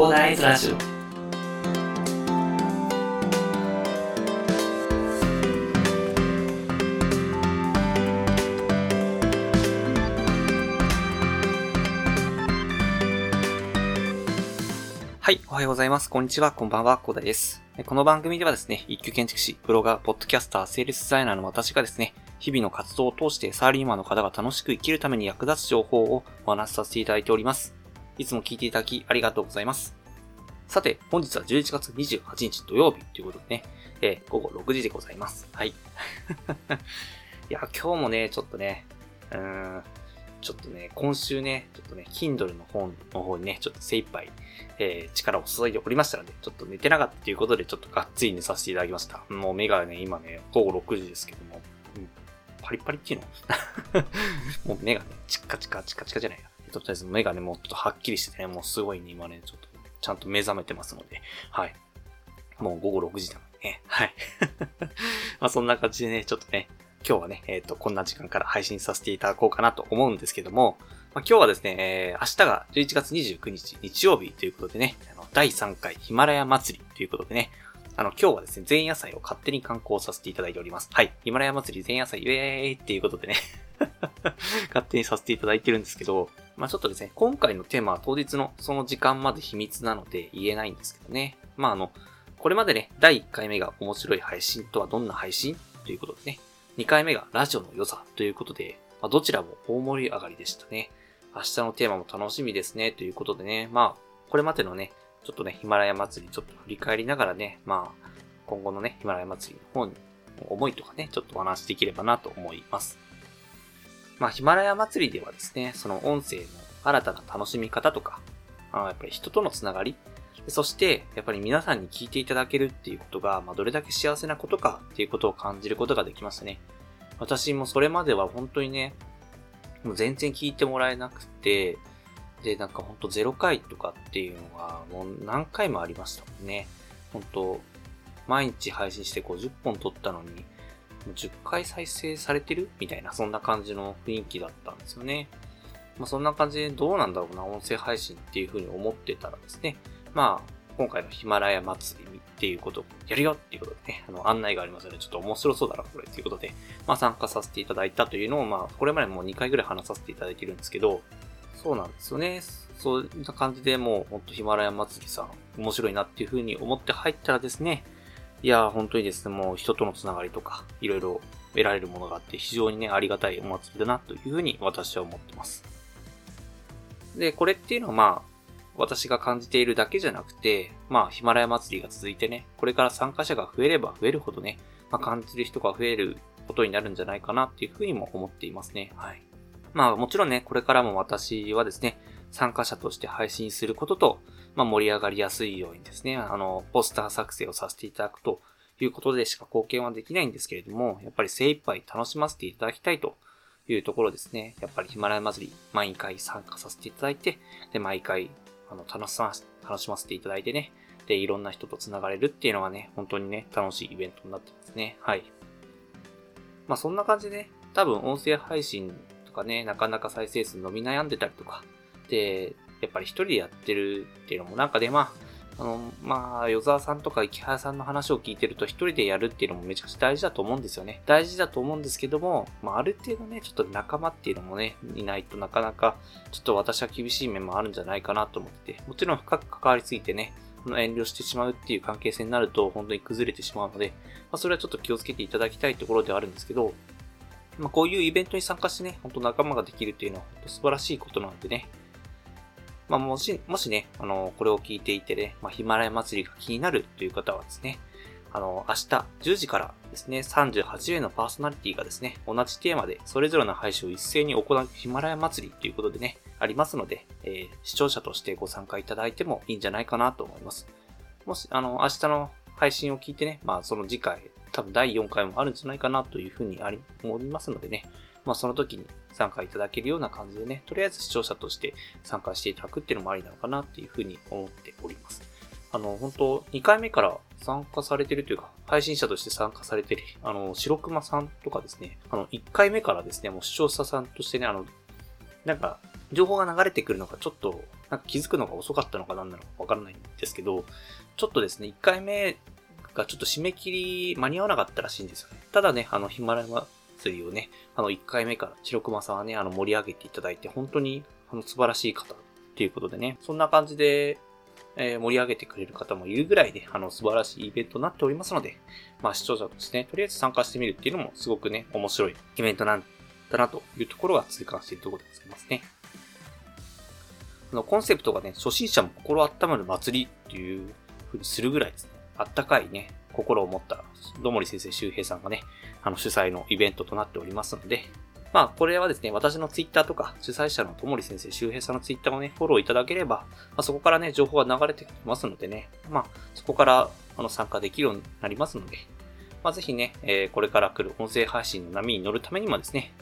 コーダーイズラジオはい、おはようございます。こんにちは、こんばんは、コーダです。この番組ではですね、一級建築士、ブロガー、ポッドキャスター、セールスデザイナーの私がですね、日々の活動を通してサラリーマンの方が楽しく生きるために役立つ情報をお話しさせていただいております。いつも聞いていただきありがとうございます。さて、本日は11月28日土曜日ということでね、えー午後6時でございます。はい。いや、今日もね、ちょっとね、うーん、ちょっとね、今週ね、ちょっとね、Kindle の本の方にね、ちょっと精一杯、えー力を注いでおりましたので、ちょっと寝てなかったということで、ちょっとがっつり寝させていただきました。もう目がね、今ね、午後6時ですけども、うんパリパリっていうの？もう目がね、チッカチカ、チカチカじゃないや。えっと、とりあえず目がね、もうちょっとはっきりしててね、もうすごいね、今ね、ちょっと、ちゃんと目覚めてますので、はい。もう午後6時なのでね、はい。まあそんな感じでね、ちょっとね、今日はね、えっ、と、こんな時間から配信させていただこうかなと思うんですけども、まあ、今日はですね、えー明日が11月29日日曜日ということでね、あの第3回ヒマラヤ祭りということでね、あの、今日はですね、前夜祭を勝手に観光させていただいております。はい。ヒマラヤ祭り前夜祭イエーイっていうことでね、勝手にさせていただいてるんですけど、まあちょっとですね、今回のテーマは当日のその時間まで秘密なので言えないんですけどね。まああの、これまでね、第1回目が面白い配信とはどんな配信ということでね、2回目がラジオの良さということで、まあ、どちらも大盛り上がりでしたね。明日のテーマも楽しみですね、ということでね、まあ、これまでのね、ちょっとね、ヒマラヤ祭りちょっと振り返りながらね、まあ、今後のね、ヒマラヤ祭りの方に思いとかね、ちょっとお話しできればなと思います。まあ、ヒマラヤ祭りではですね、その音声の新たな楽しみ方とか、あやっぱり人とのつながり、そして、やっぱり皆さんに聞いていただけるっていうことが、まあ、どれだけ幸せなことかっていうことを感じることができましたね。私もそれまでは本当にね、もう全然聞いてもらえなくて、で、なんかほんと0回とかっていうのがもう何回もありましたもんね。本当毎日配信して50本撮ったのに、10回再生されてるみたいな、そんな感じの雰囲気だったんですよね。まあそんな感じでどうなんだろうな、音声配信っていう風に思ってたらですね、まあ、今回のヒマラヤ祭りっていうことをやるよっていうことでね、あの、案内がありますので、ちょっと面白そうだな、これっていうことで、まあ参加させていただいたというのを、まあ、これまでもう2回ぐらい話させていただいてるんですけど、そうなんですよね。そんな感じでもう、ほんとヒマラヤ祭りさん、面白いなっていう風に思って入ったらですね、いや、本当にですね、もう人とのつながりとか、いろいろ得られるものがあって、非常にね、ありがたいお祭りだなという風に私は思ってます。で、これっていうのはまあ、私が感じているだけじゃなくて、まあ、ヒマラヤ祭りが続いてね、これから参加者が増えれば増えるほどね、まあ、感じる人が増えることになるんじゃないかなっていうふうにも思っていますね。はい。まあ、もちろんね、これからも私はですね、参加者として配信することと、まあ、盛り上がりやすいようにですね、あの、ポスター作成をさせていただくということでしか貢献はできないんですけれども、やっぱり精一杯楽しませていただきたいというところですね。やっぱりヒマラヤ祭り、毎回参加させていただいて、で、毎回、あの、楽しま、楽しませていただいてね、で、いろんな人と繋がれるっていうのはね、本当にね、楽しいイベントになってますね。はい。まあ、そんな感じでね、多分音声配信とかね、なかなか再生数伸び悩んでたりとか、で、やっぱり一人でやってるっていうのもなんかで、まあ、あの、まあ、与沢さんとか池原さんの話を聞いてると一人でやるっていうのもめちゃくちゃ大事だと思うんですよね。大事だと思うんですけども、まあ、ある程度ね、ちょっと仲間っていうのもね、いないとなかなか、ちょっと私は厳しい面もあるんじゃないかなと思ってて、もちろん深く関わりすぎてね、この遠慮してしまうっていう関係性になると本当に崩れてしまうので、まあ、それはちょっと気をつけていただきたいところではあるんですけど、まあ、こういうイベントに参加してね、本当仲間ができるっていうのは本当素晴らしいことなのでね、まあ、もし、もしね、あの、これを聞いていてね、まあ、ヒマラヤ祭りが気になるという方はですね、あの、明日10時からですね、38名のパーソナリティがですね、同じテーマでそれぞれの配信を一斉に行うヒマラヤ祭りということでね、ありますので、えー視聴者としてご参加いただいてもいいんじゃないかなと思います。もし、あの、明日の配信を聞いてね、まあ、その次回、多分第4回もあるんじゃないかなというふうにあり、思いますのでね、まあ、その時に参加いただけるような感じでね、とりあえず視聴者として参加していただくっていうのもありなのかなっていうふうに思っております。あの、本当2回目から参加されてるというか、配信者として参加されてる、あの、白熊さんとかですね、あの、1回目からですね、もう視聴者さんとしてね、あの、なんか、情報が流れてくるのがちょっと、なんか気づくのが遅かったのかなんなのかわからないんですけど、ちょっとですね、1回目がちょっと締め切り間に合わなかったらしいんですよね。ただね、あの、ヒマラヤ祭りをね、あの、1回目から白熊さんはね、あの、盛り上げていただいて、本当に、あの、素晴らしい方っていうことでね、そんな感じで、えー、盛り上げてくれる方もいるぐらいで、あの、素晴らしいイベントになっておりますので、まあ、視聴者としてね、とりあえず参加してみるっていうのも、すごくね、面白いイベントなんだなというところが痛感しているところでございますね。あの、コンセプトがね、初心者も心温まる祭りっていう風にするぐらいですね、あったかいね、心を持った、どもり先生周平さんがね、あの、主催のイベントとなっておりますので、まあ、これはですね、私のツイッターとか、主催者のともり先生、周平さんのツイッターをね、フォローいただければ、まあ、そこからね、情報が流れてきますのでね、まあ、そこから、あの、参加できるようになりますので、まあ、ぜひね、えー、これから来る音声配信の波に乗るためにもですね、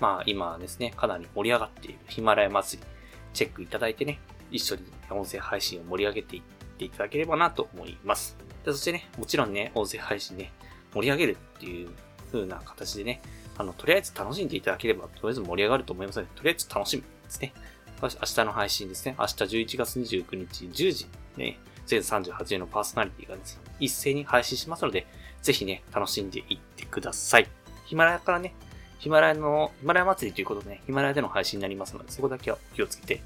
まあ、今ですね、かなり盛り上がっているヒマラヤ祭り、チェックいただいてね、一緒に音声配信を盛り上げていっていただければなと思います。でそしてね、もちろんね、音声配信ね、盛り上げるっていう風な形でね、あの、とりあえず楽しんでいただければ、とりあえず盛り上がると思いますので、とりあえず楽しみですね。明日の配信ですね。明日11月29日10時、ね、全38名のパーソナリティがですね、一斉に配信しますので、ぜひね、楽しんでいってください。ヒマラヤからね、ヒマラヤの、ヒマラヤ祭りということでね、ヒマラヤでの配信になりますので、そこだけは気をつけてい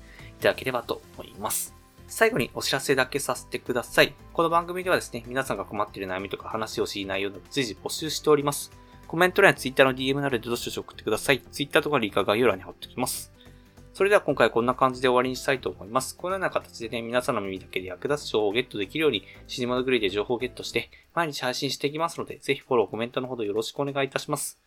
ただければと思います。最後にお知らせだけさせてください。この番組ではですね、皆さんが困っている悩みとか話をしい内容など随時募集しております。コメント欄や Twitter の DM などでどしどし送ってください。Twitter とかリンクは概要欄に貼っておきます。それでは今回こんな感じで終わりにしたいと思います。このような形でね、皆さんの耳だけで役立つ情報をゲットできるように、シネマドグレイで情報をゲットして、毎日配信していきますので、ぜひフォロー、コメントのほどよろしくお願いいたします。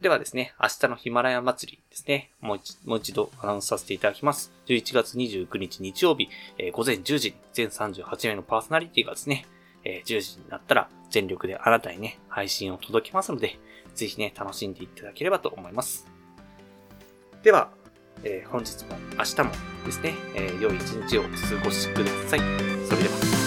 ではですね、明日のヒマラヤ祭りですね、もう一もう一度アナウンスさせていただきます。11月29日日曜日、えー、午前10時に全38名のパーソナリティがですね、えー、10時になったら全力であなたにね、配信を届けますので、ぜひね、楽しんでいただければと思います。では、えー、本日も明日もですね、え、良い一日をお過ごしください。それでは。